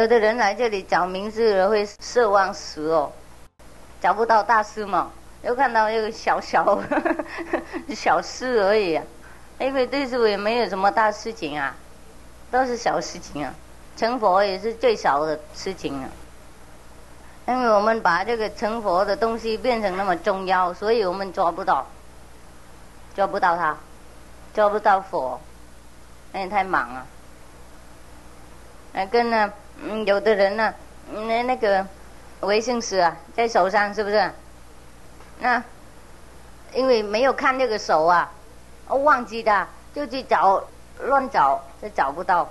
有的人来这里找名字会奢望死哦，找不到大师嘛，又看到一个小小 小事而已啊，因为对师傅也没有什么大事情啊，都是小事情啊，成佛也是最少的事情啊。因为我们把这个成佛的东西变成那么重要，所以我们抓不到，抓不到他，抓不到佛，因为太忙了。哎跟呢，嗯，有的人呢，那那个维生师啊，在手上是不是？那因为没有看那个手啊，忘记的，就去找乱找，就找不到。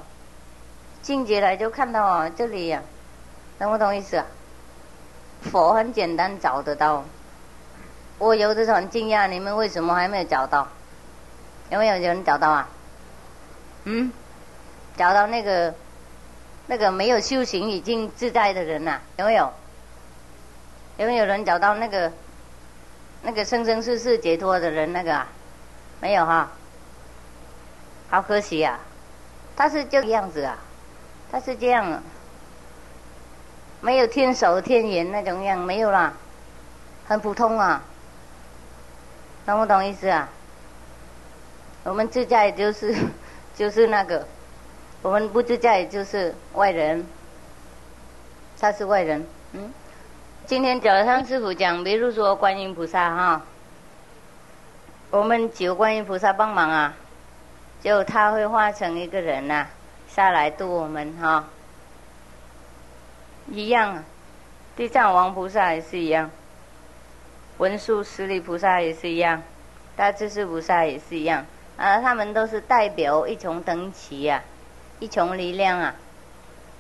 进去了就看到这里呀，懂不懂意思啊？佛很简单找得到，我有的时候很惊讶，你们为什么还没有找到？有没有人找到啊？嗯，找到那个那个没有修行已经自在的人呐？有没有？有没有人找到那个那个生生世世解脱的人？那个啊没有哈？好可惜啊！他是这个样子啊，他是这样。没有天手天眼那种样，没有啦，很普通啊，懂不懂意思啊？我们自在就是就是那个，我们不自在就是外人，他是外人。嗯，今天早上师傅讲，比如说观音菩萨哈，我们求观音菩萨帮忙啊，就他会化成一个人呐，下来度我们哈。一样啊，地藏王菩萨也是一样，文殊师利菩萨也是一样，大智士菩萨也是一样啊，他们都是代表一重等级呀，一重力量啊。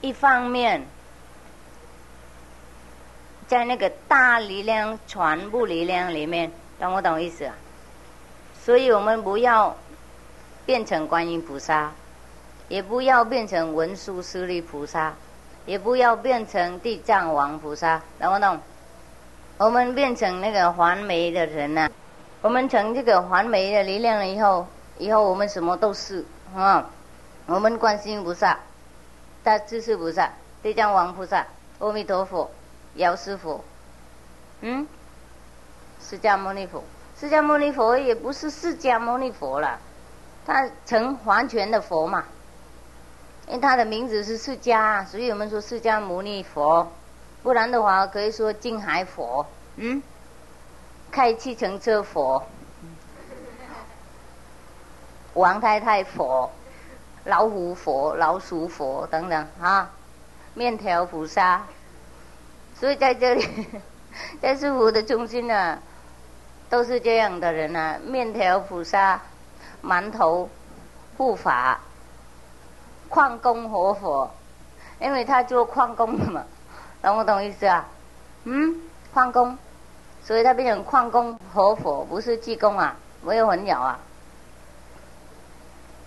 一方面，在那个大力量、全部力量里面，懂不懂意思啊？所以我们不要变成观音菩萨，也不要变成文殊师利菩萨。也不要变成地藏王菩萨，懂不懂？我们变成那个还美的人呐，我们成这个还美的力量了以后，以后我们什么都是啊。我们观世音菩萨、大智士菩萨、地藏王菩萨、阿弥陀佛、药师佛，嗯，释迦牟尼佛，释迦牟尼佛也不是释迦牟尼佛了，他成完全的佛嘛。因为他的名字是释迦，所以我们说释迦牟尼佛，不然的话可以说净海佛，嗯，开气乘车佛，王太太佛，老虎佛、老鼠佛等等啊，面条菩萨，所以在这里，在师傅的中心呢，都是这样的人啊，面条菩萨、馒头护法。矿工活佛，因为他做矿工的嘛，懂不懂意思啊？嗯，矿工，所以他变成矿工活佛，不是济公啊，没有混淆啊。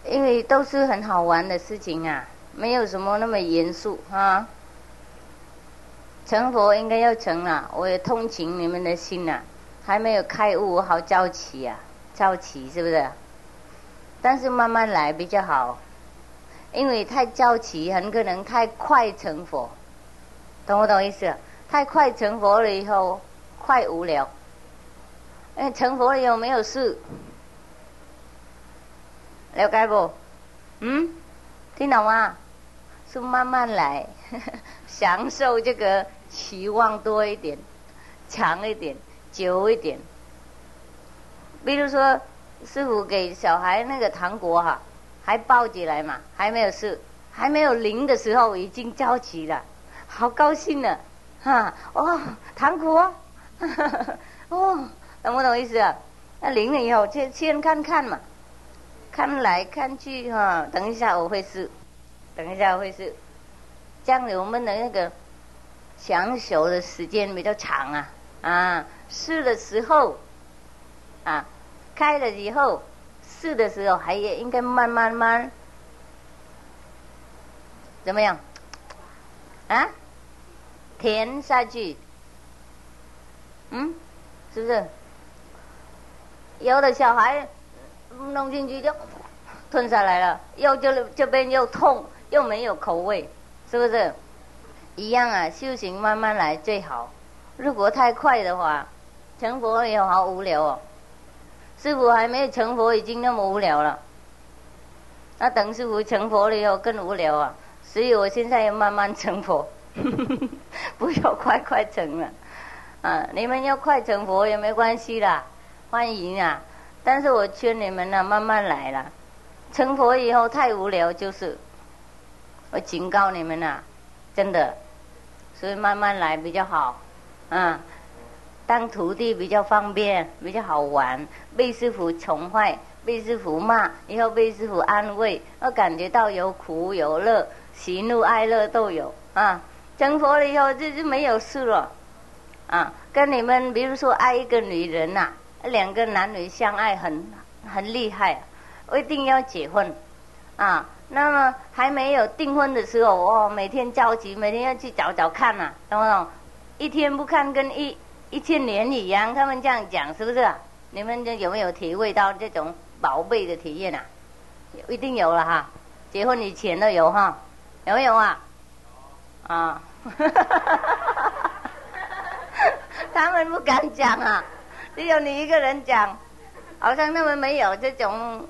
因为都是很好玩的事情啊，没有什么那么严肃啊。成佛应该要成啊，我也通情你们的心呐，还没有开悟，我好着急啊，着急是不是？但是慢慢来比较好。因为太着急，很可能太快成佛，懂不懂意思？太快成佛了以后，快无聊。哎，成佛了以后没有事，了解不？嗯，听懂吗？是慢慢来，享受这个期望多一点，长一点，久一点。比如说，师傅给小孩那个糖果哈。还抱起来嘛？还没有事，还没有零的时候已经着急了，好高兴呢，哈哦，糖果，哦，懂不懂意思啊？那零了以后，先先看看嘛，看来看去哈，等一下我会试，等一下我会试，这样我们的那个享受的时间比较长啊啊，试的时候啊，开了以后。试的时候还也应该慢慢慢，怎么样？啊，填下去，嗯，是不是？有的小孩弄进去就吞下来了，又就这边又痛，又没有口味，是不是？一样啊，修行慢慢来最好。如果太快的话，成佛也好无聊哦。师傅还没有成佛，已经那么无聊了。那等师傅成佛了以后更无聊啊。所以我现在要慢慢成佛，不要快快成了。啊，你们要快成佛也没关系啦，欢迎啊。但是我劝你们呢，慢慢来了。成佛以后太无聊，就是我警告你们呐，真的。所以慢慢来比较好，啊，当徒弟比较方便，比较好玩。被师傅宠坏，被师傅骂，以后被师傅安慰，我感觉到有苦有乐，喜怒哀乐都有啊。成佛了以后就就没有事了，啊，跟你们比如说爱一个女人呐。两个男女相爱很很厉害，我一定要结婚啊！那么还没有订婚的时候，哦，每天着急，每天要去找找看呐，懂不懂？一天不看跟一一千年一样，他们这样讲是不是？你们有没有体会到这种宝贝的体验啊？一定有了哈！结婚以前都有哈，有没有啊？啊！他们不敢讲啊。只有你一个人讲，好像他们没有这种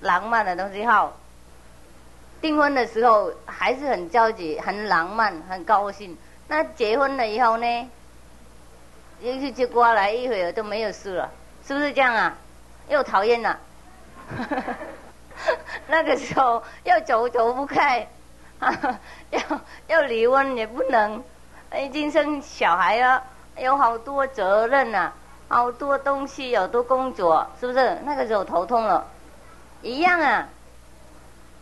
浪漫的东西哈。订婚的时候还是很焦急、很浪漫、很高兴。那结婚了以后呢，一去就过来一会儿都没有事了，是不是这样啊？又讨厌了。那个时候要走走不开，要要离婚也不能，已经生小孩了，有好多责任呐。好多东西，好多工作，是不是？那个时候头痛了，一样啊。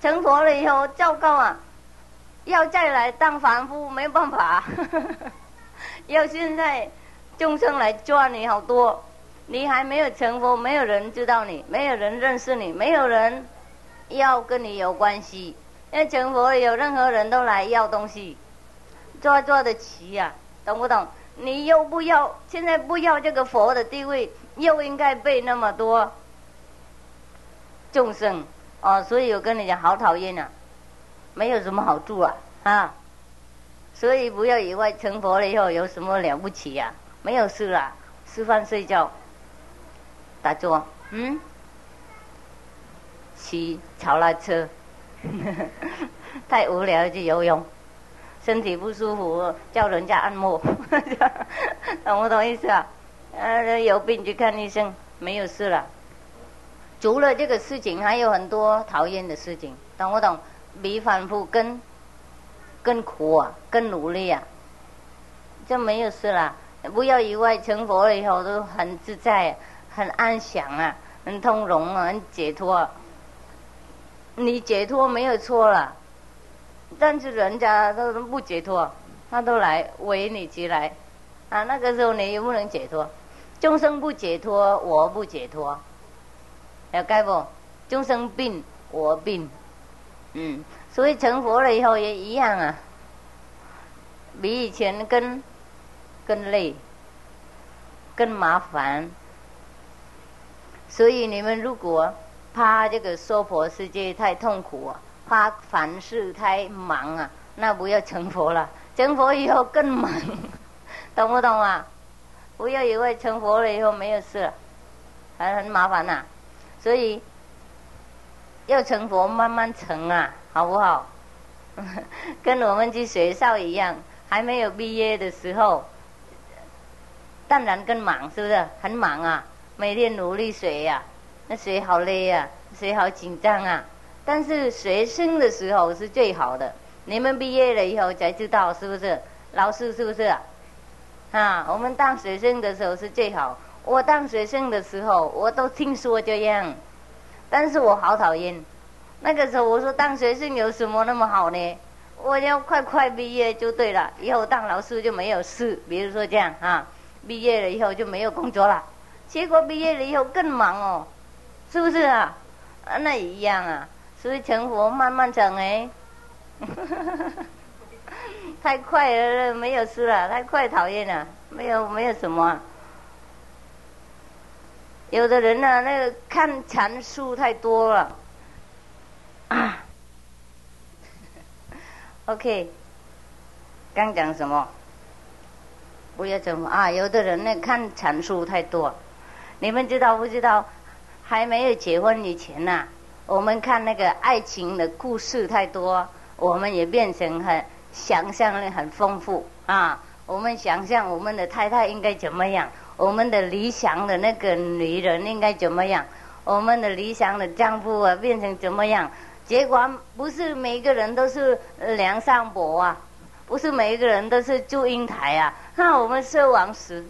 成佛了以后，糟糕啊！要再来当凡夫，没办法。要现在众生来抓你好多，你还没有成佛，没有人知道你，没有人认识你，没有人要跟你有关系。要成佛了，有任何人都来要东西，抓抓得齐呀，懂不懂？你又不要，现在不要这个佛的地位，又应该被那么多众生哦，所以我跟你讲，好讨厌啊，没有什么好处啊啊，所以不要以为成佛了以后有什么了不起呀，没有事啦，吃饭睡觉，打坐，嗯，骑草拉车，太无聊就游泳。身体不舒服，叫人家按摩，懂不懂意思啊？呃，有病去看医生，没有事了。除了这个事情，还有很多讨厌的事情，懂不懂？比反复更更苦啊，更努力啊，就没有事了。不要以为成佛了以后都很自在、很安详啊，很通融啊，很解脱。你解脱没有错了。但是人家都不解脱，他都来为你起来，啊，那个时候你又不能解脱，众生不解脱，我不解脱，了解不？众生病，我病，嗯，所以成佛了以后也一样啊，比以前更更累，更麻烦，所以你们如果怕这个娑婆世界太痛苦啊。怕凡事太忙啊，那不要成佛了。成佛以后更忙，懂不懂啊？不要以为成佛了以后没有事了，还很麻烦呐。所以要成佛，慢慢成啊，好不好？跟我们去学校一样，还没有毕业的时候，当然更忙，是不是？很忙啊，每天努力学呀，那学好累呀，学好紧张啊。但是学生的时候是最好的，你们毕业了以后才知道是不是？老师是不是？啊，我们当学生的时候是最好。我当学生的时候，我都听说这样，但是我好讨厌。那个时候我说当学生有什么那么好呢？我要快快毕业就对了，以后当老师就没有事。比如说这样啊，毕业了以后就没有工作了。结果毕业了以后更忙哦，是不是啊？啊，那一样啊。所以成佛慢慢成哎，太快了，没有事了，太快讨厌了，没有没有什么。有的人呢，那个看禅书太多了。啊，OK，刚讲什么？不要怎么啊？有的人呢看禅书太多，你们知道不知道？还没有结婚以前呐，我们看那个爱情的故事太多，我们也变成很想象力很丰富啊。我们想象我们的太太应该怎么样，我们的理想的那个女人应该怎么样，我们的理想的丈夫啊变成怎么样？结果不是每一个人都是梁山伯啊，不是每一个人都是祝英台啊，那我们是王石，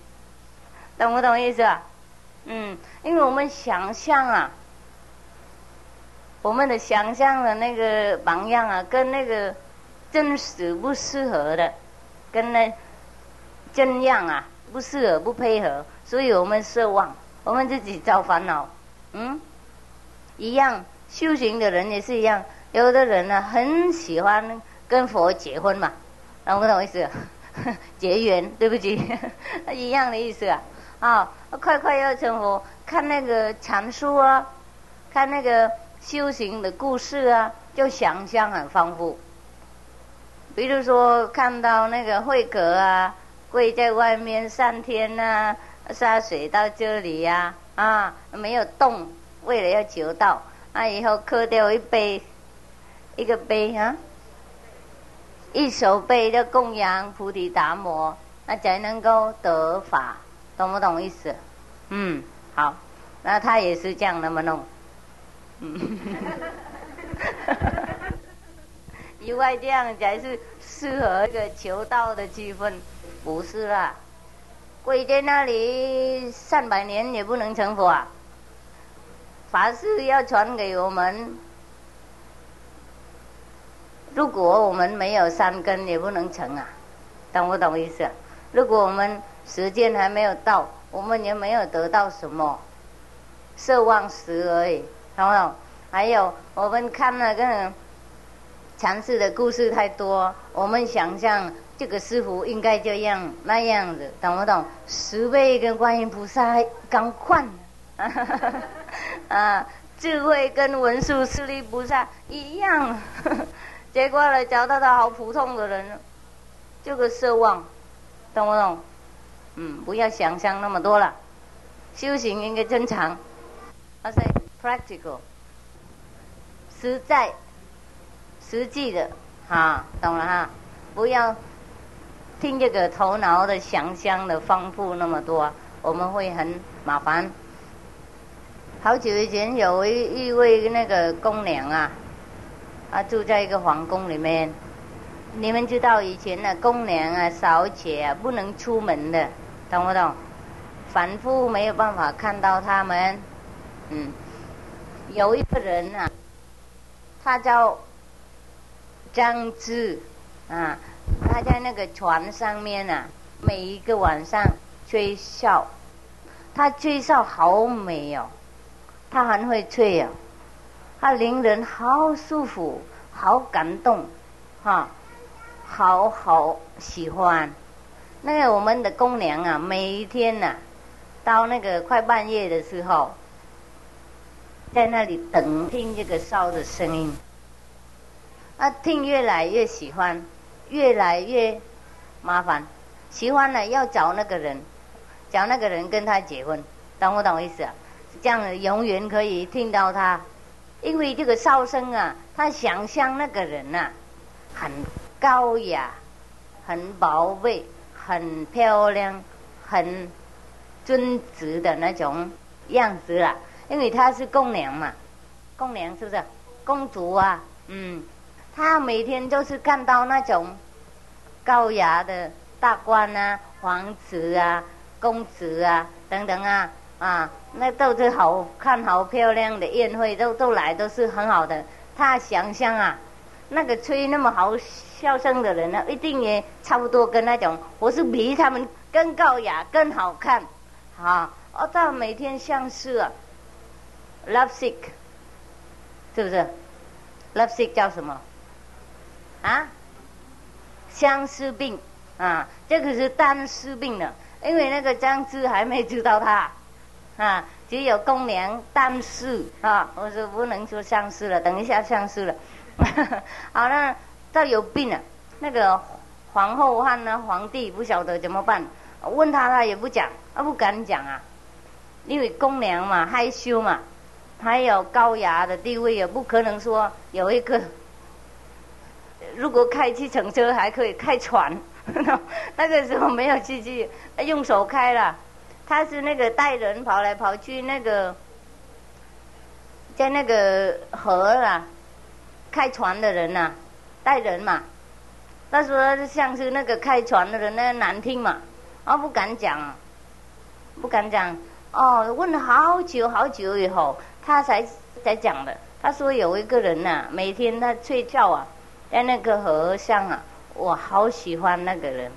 懂不懂意思啊？嗯，因为我们想象啊，我们的想象的那个榜样啊，跟那个真实不适合的，跟那真样啊不适合不配合，所以我们奢望，我们自己造烦恼。嗯，一样。修行的人也是一样，有的人呢很喜欢跟佛结婚嘛，懂不懂意思？结缘，对不起，一样的意思啊。啊，快快要成佛，看那个禅书啊，看那个修行的故事啊，就想象很丰富。比如说看到那个慧格啊，跪在外面三天呐，下水到这里呀，啊，没有动，为了要求道。那以后磕掉一杯，一个杯啊，一手杯的供养菩提达摩，那才能够得法，懂不懂意思？嗯，好，那他也是这样那么弄，因为这样才是适合一个求道的气氛，不是啦，跪在那里上百年也不能成佛啊。法师要传给我们，如果我们没有三根，也不能成啊，懂不懂意思？如果我们时间还没有到，我们也没有得到什么，奢望时而已，懂不懂？还有我们看那个禅师的故事太多，我们想象这个师傅应该这样那样子，懂不懂？十倍跟观音菩萨刚换。啊，智慧跟文殊师利菩萨一样，结果呢，找到他好普通的人，这个奢望，懂不懂？嗯，不要想象那么多了，修行应该正常，而且 practical，实在、实际的，哈，懂了哈？不要听这个头脑的想象的丰富那么多，我们会很麻烦。好久以前，有一一位那个宫娘啊，啊住在一个皇宫里面。你们知道以前的宫娘啊、小姐啊不能出门的，懂不懂？凡夫没有办法看到他们。嗯，有一个人啊，他叫张志啊，他在那个船上面啊，每一个晚上吹哨，他吹哨好美哦。他很会吹呀，他令人好舒服，好感动，哈，好好喜欢。那个我们的公娘啊，每一天呐，到那个快半夜的时候，在那里等听这个烧的声音，啊，听越来越喜欢，越来越麻烦，喜欢了要找那个人，找那个人跟他结婚，懂不懂意思啊？这样永远可以听到他，因为这个哨声啊，他想象那个人呐，很高雅，很宝贝，很漂亮，很尊职的那种样子啦。因为她是宫娘嘛，宫娘是不是？公主啊，嗯，她每天都是看到那种高雅的大官啊、皇子啊、公子啊等等啊。啊，那都是好看、好漂亮的宴会，都都来都是很好的。他想象啊，那个吹那么好笑声的人呢，一定也差不多跟那种，我是比他们更高雅、更好看。啊，哦，到每天像是啊，love sick，是不是？love sick 叫什么？啊，相思病啊，这个是单思病呢，因为那个张芝还没知道他。啊，只有公娘但是啊，我说不能说相思了，等一下相思了。好了，他有病了，那个皇后和呢皇帝不晓得怎么办，问他他也不讲，他不敢讲啊，因为公娘嘛害羞嘛，还有高雅的地位，也不可能说有一个，如果开计程车还可以开船，那 个时候没有机器，用手开了，他是那个带人跑来跑去那个，在那个河啊，开船的人呐，带人嘛。他说像是那个开船的人，那难听嘛，啊不敢讲，不敢讲。哦，问了好久好久以后，他才才讲的。他说有一个人呐，每天他睡觉啊，在那个河上啊，我好喜欢那个人，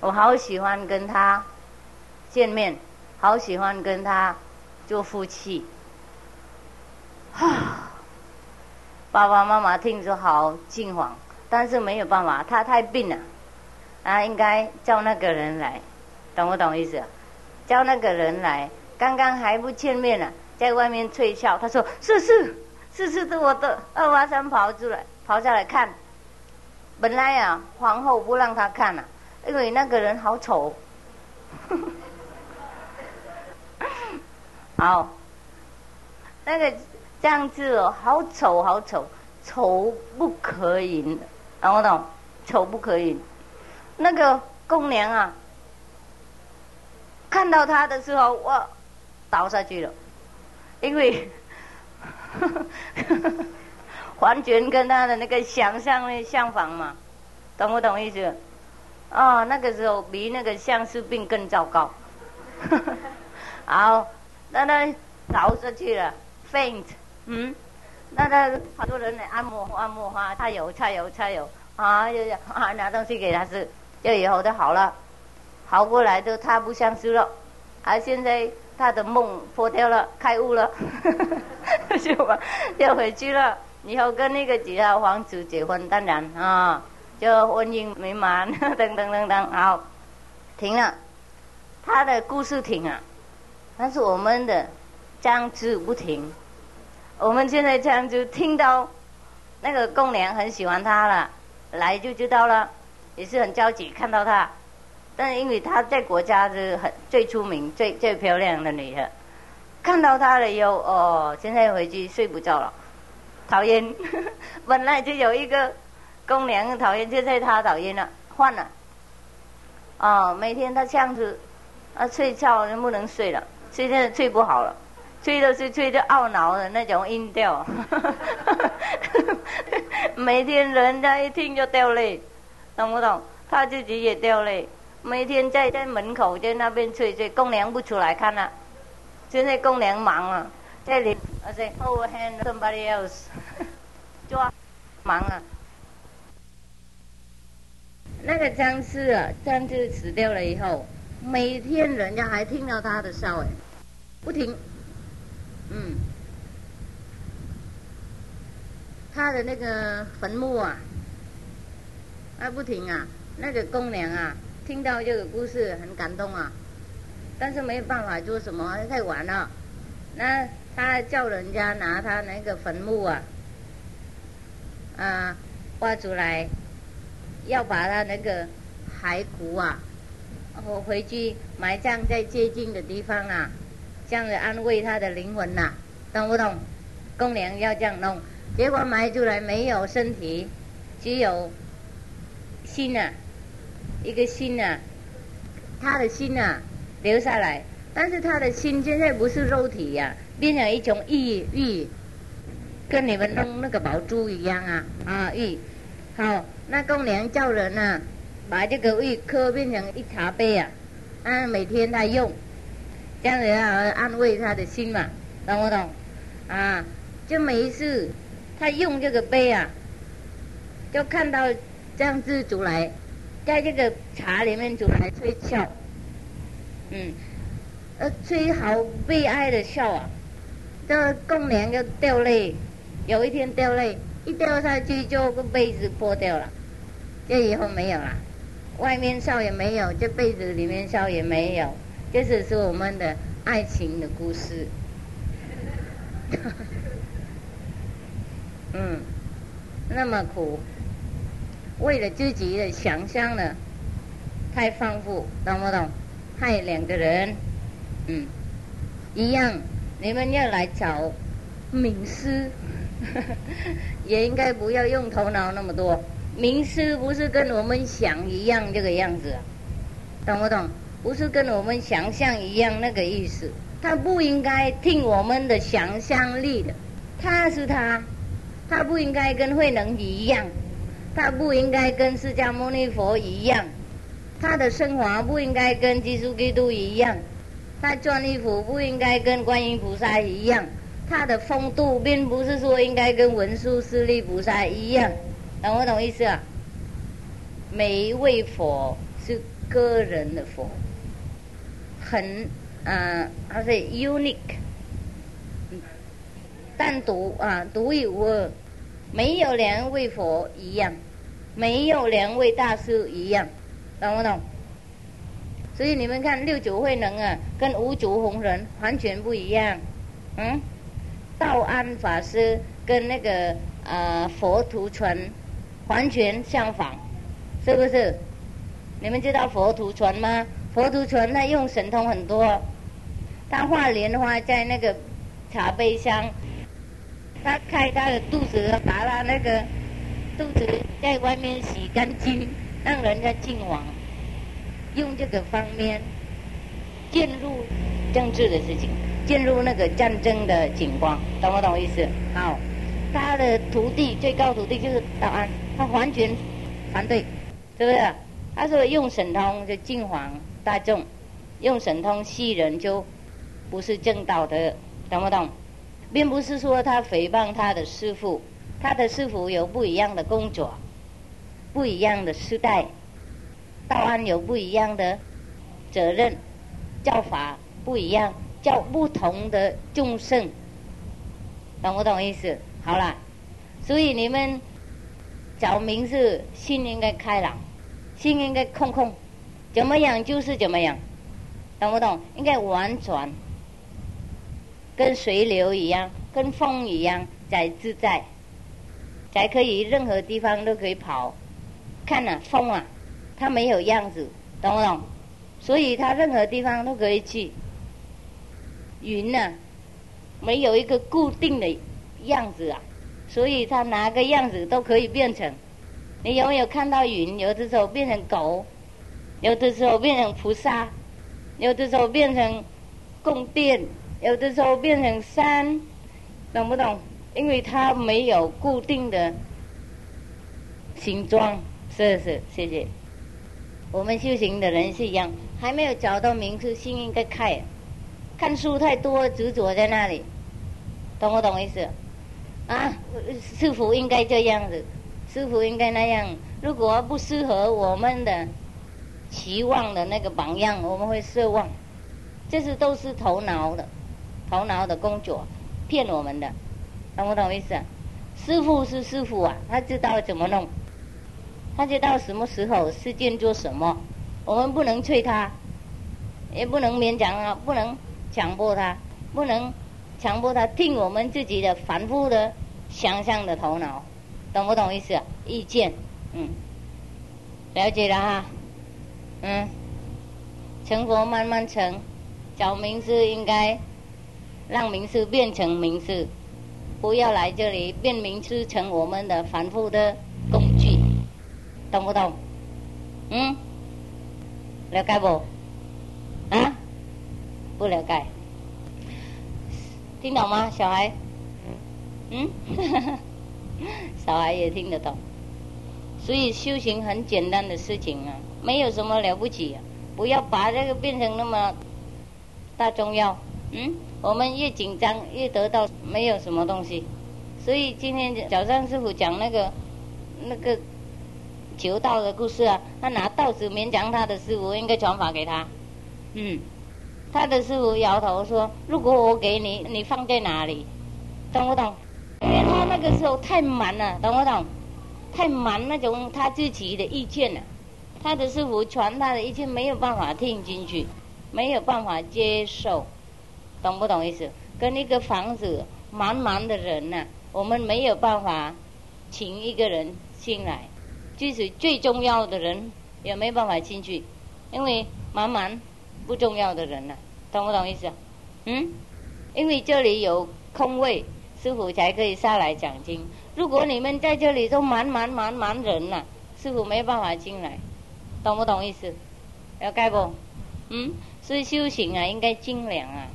我好喜欢跟他见面，好喜欢跟他做夫妻。啊，爸爸妈妈听着好惊慌。但是没有办法，他太病了，啊，应该叫那个人来，懂不懂意思？叫那个人来，刚刚还不见面呢，在外面吹笑。他说：“是是是是的，我的二娃山跑出来，跑下来看。本来啊，皇后不让他看了，因为那个人好丑。好，那个这样子哦，好丑好丑，丑不可以。”懂不懂？丑不可以。那个公娘啊，看到他的时候，我倒下去了，因为 完全跟他的那个想象的相反嘛，懂不懂意思？哦，那个时候比那个相思病更糟糕。好，那他倒下去了，faint，嗯。那他好多人来按摩按摩哈，擦油擦油擦油啊，就啊拿东西给他吃，就以后就好了，好过来都他不相思了，而现在他的梦破掉了，开悟了，就吧，就回去了，以后跟那个几号皇子结婚，当然啊，就婚姻美满，等等等等，好，停了，他的故事停了，但是我们的僵持不停。我们现在这样就听到，那个公娘很喜欢他了，来就知道了，也是很着急看到他，但是因为他在国家是很最出名、最最漂亮的女的，看到他了以后，哦，现在回去睡不着了，讨厌，本来就有一个公娘讨厌，就在他讨厌了，换了，哦，每天他这样子，啊，睡觉能不能睡了？现在睡不好了。吹都是吹着懊恼的那种音调，每天人家一听就掉泪，懂不懂？他自己也掉泪，每天在在门口在那边吹吹，公娘不出来看了，现在公娘忙了，在里，I say hold hand somebody else，就忙啊。那个僵尸啊，僵尸死掉了以后，每天人家还听到他的笑哎，不停。嗯，他的那个坟墓啊，啊不停啊，那个公娘啊，听到这个故事很感动啊，但是没有办法做什么，太晚了。那他叫人家拿他那个坟墓啊，啊挖出来，要把他那个骸骨啊，我回去埋葬在接近的地方啊。这样子安慰他的灵魂呐，懂不懂？公娘要这样弄，结果埋出来没有身体，只有心啊，一个心呐，他的心呐留下来，但是他的心现在不是肉体呀，变成一种玉玉，跟你们弄那个宝珠一样啊啊玉，好，那公娘叫人呐，把这个玉刻变成一茶杯啊，啊每天他用。这样子要安慰他的心嘛，懂不懂？啊，就每一次他用这个杯啊，就看到这样子煮来，在这个茶里面煮来吹笑，嗯，呃，吹好悲哀的笑啊，这公娘就掉泪，有一天掉泪，一掉下去就个杯子破掉了，这以后没有了，外面笑也没有，这被子里面笑也没有。这是是我们的爱情的故事，嗯，那么苦。为了自己的想象呢，太丰富，懂不懂？害两个人，嗯，一样，你们要来找名师，也应该不要用头脑那么多。名师不是跟我们想一样这个样子，懂不懂？不是跟我们想象一样那个意思。他不应该听我们的想象力的，他是他，他不应该跟慧能一样。他不应该跟释迦牟尼佛一样，他的升华不应该跟基督基督一样，他穿衣服不应该跟观音菩萨一样，他的风度并不是说应该跟文殊师利菩萨一样，懂不懂意思啊？每一位佛是个人的佛，很啊，它是 unique，单独啊，独一无二，没有两位佛一样。没有两位大师一样，懂不懂？所以你们看六祖慧能啊，跟五祖弘忍完全不一样。嗯，道安法师跟那个呃佛图传完全相反，是不是？你们知道佛图传吗？佛图传他用神通很多，他画莲花在那个茶杯上，他开他的肚子，把他那个。肚子在外面洗干净，让人家进往，用这个方面进入政治的事情，进入那个战争的景观，懂不懂意思？好，他的徒弟最高徒弟就是道安，他完全反对，是不是？他说用神通就进皇大众，用神通戏人就不是正道的，懂不懂？并不是说他诽谤他的师傅。他的师傅有不一样的工作，不一样的时代，道安有不一样的责任，教法不一样，教不同的众生，懂不懂意思？好了，所以你们找名字，心应该开朗，心应该空空，怎么样就是怎么样，懂不懂？应该婉转，跟水流一样，跟风一样，在自在。才可以，任何地方都可以跑。看呐，风啊，它没有样子，懂不懂？所以它任何地方都可以去。云呢，没有一个固定的样子啊，所以它哪个样子都可以变成。你有没有看到云？有的时候变成狗，有的时候变成菩萨，有的时候变成供电，有的时候变成山，懂不懂？因为它没有固定的形状，是是，谢谢。我们修行的人是一样，还没有找到名字，心应该开。看书太多，执着在那里，懂不懂意思？啊，师傅应该这样子，师傅应该那样。如果不适合我们的期望的那个榜样，我们会失望。这是都是头脑的，头脑的工作，骗我们的。懂不懂意思？师傅是师傅啊，他知道怎么弄，他知道什么时候事件做什么，我们不能催他，也不能勉强啊，不能强迫他，不能强迫他听我们自己的反复的想象的头脑，懂不懂意思？意见，嗯，了解了哈，嗯，成佛慢慢成，找名字应该让名字变成名字。不要来这里变名词成我们的反复的工具，懂不懂？嗯？了解不？啊？不了解？听懂吗，小孩？嗯？小孩也听得懂。所以修行很简单的事情啊，没有什么了不起啊！不要把这个变成那么大重要。嗯？我们越紧张，越得到没有什么东西，所以今天早上师傅讲那个那个求道的故事啊，他拿道子勉强他的师傅应该传法给他，嗯，他的师傅摇头说：“如果我给你，你放在哪里？懂不懂？因为他那个时候太满了，懂不懂？太满那种他自己的意见了，他的师傅传他的意见没有办法听进去，没有办法接受。”懂不懂意思？跟一个房子满满的人呐，我们没有办法请一个人进来，即使最重要的人也没办法进去，因为满满不重要的人呐，懂不懂意思？嗯，因为这里有空位，师傅才可以下来讲经。如果你们在这里都满满满满人呐，师傅没办法进来，懂不懂意思？要盖不？嗯，所以修行啊，应该精良啊。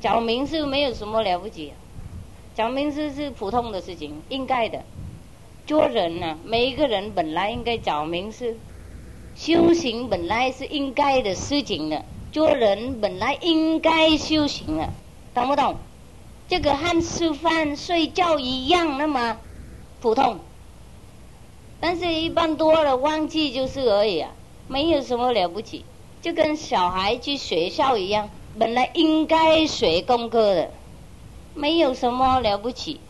找名师没有什么了不起，找名师是普通的事情，应该的。做人呐，每一个人本来应该找名师，修行本来是应该的事情的。做人本来应该修行的，懂不懂？这个和吃饭睡觉一样那么普通，但是一般多了忘记就是而已啊，没有什么了不起。就跟小孩去学校一样，本来应该学功课的，没有什么了不起。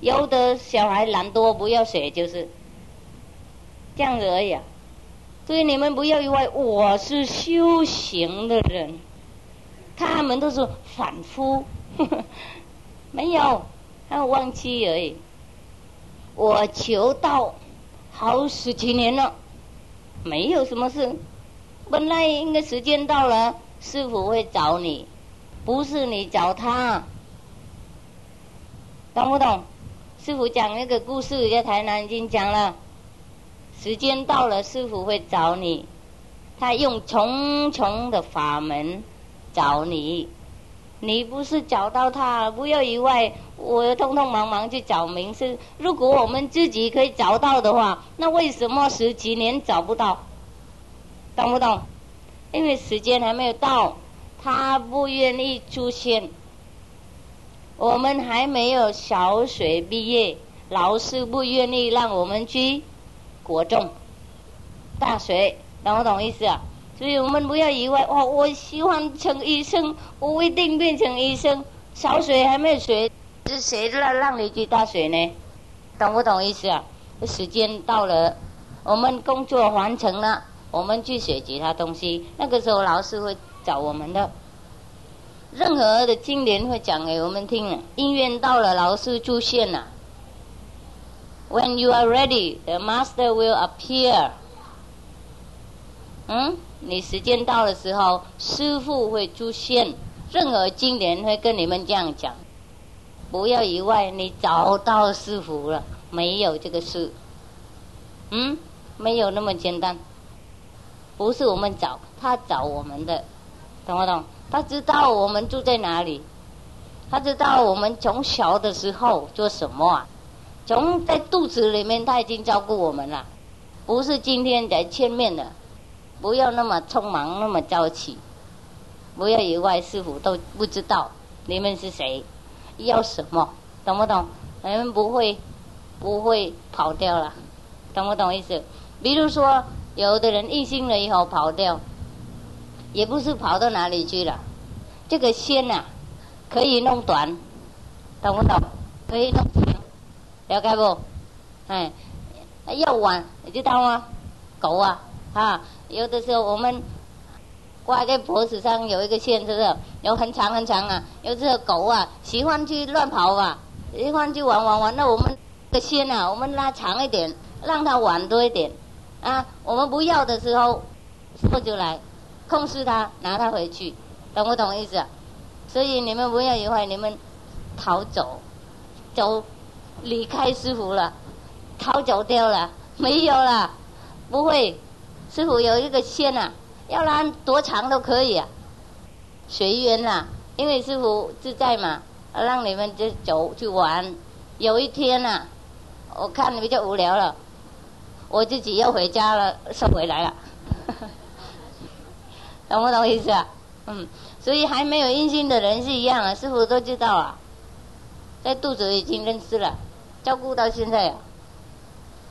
有的小孩懒惰，不要学，就是这样子而已。所以你们不要以为我是修行的人，他们都是反复，没有，他忘记而已。我求道好十几年了，没有什么事。本来应该时间到了，师傅会找你，不是你找他，懂不懂？师傅讲那个故事，在台南已经讲了。时间到了，师傅会找你。他用重重的法门找你，你不是找到他，不要以为我要匆匆忙忙去找名师。如果我们自己可以找到的话，那为什么十几年找不到？懂不懂？因为时间还没有到，他不愿意出现。我们还没有小学毕业，老师不愿意让我们去国中、大学，懂不懂意思啊？所以我们不要以为哦，我喜欢成医生，我一定变成医生。小学还没有学，是谁让让你去大学呢？懂不懂意思啊？时间到了，我们工作完成了，我们去学其他东西。那个时候老师会找我们的。任何的经典会讲给我们听，因缘到了，老师出现了。When you are ready, the master will appear。嗯，你时间到的时候，师傅会出现。任何经典会跟你们这样讲，不要以为你找到师傅了，没有这个事。嗯，没有那么简单，不是我们找，他找我们的，懂不懂？他知道我们住在哪里，他知道我们从小的时候做什么啊？从在肚子里面他已经照顾我们了，不是今天才见面的。不要那么匆忙，那么着急，不要以为师傅都不知道你们是谁，要什么，懂不懂？你们不会不会跑掉了，懂不懂意思？比如说，有的人一心了以后跑掉。也不是跑到哪里去了，这个线呐，可以弄短，懂不懂？可以弄长，了解不？哎，要玩，你知道吗？狗啊，啊，有的时候我们挂在脖子上有一个线，是不是？有很长很长啊。有这个狗啊，喜欢去乱跑啊，喜欢去玩玩玩。那我们的线啊，我们拉长一点，让它玩多一点。啊，我们不要的时候，师傅就来。控制他，拿他回去，懂不懂意思？所以你们不要以为你们逃走，走离开师傅了，逃走掉了，没有了，不会。师傅有一个线呐，要拉多长都可以啊，随缘啦。因为师傅自在嘛，让你们就走去玩。有一天呐，我看你比较无聊了，我自己要回家了，收回来了。懂不懂意思啊？嗯，所以还没有阴性的人是一样啊，师傅都知道啊，在肚子已经认识了，照顾到现在，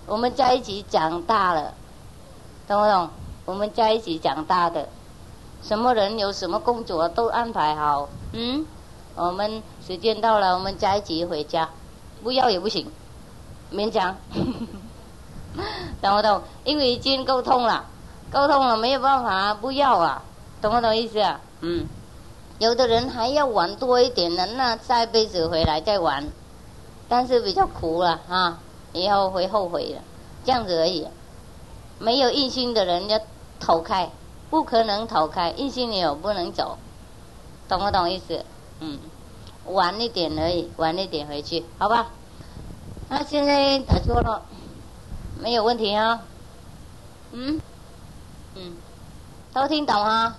我们在一起长大了，懂不懂？我们在一起长大的，什么人有什么工作都安排好，嗯，我们时间到了，我们在一起回家，不要也不行，勉强，懂不懂？因为已经沟通了，沟通了没有办法不要啊。懂不懂意思啊？嗯，有的人还要玩多一点呢。那下辈子回来再玩，但是比较苦了啊，以后会后悔的。这样子而已，没有异性的人要逃开，不可能逃开。异性你又不能走，懂不懂意思？嗯，玩一点而已，玩一点回去。好吧，那现在打错了。没有问题啊。嗯？嗯。都听懂啊？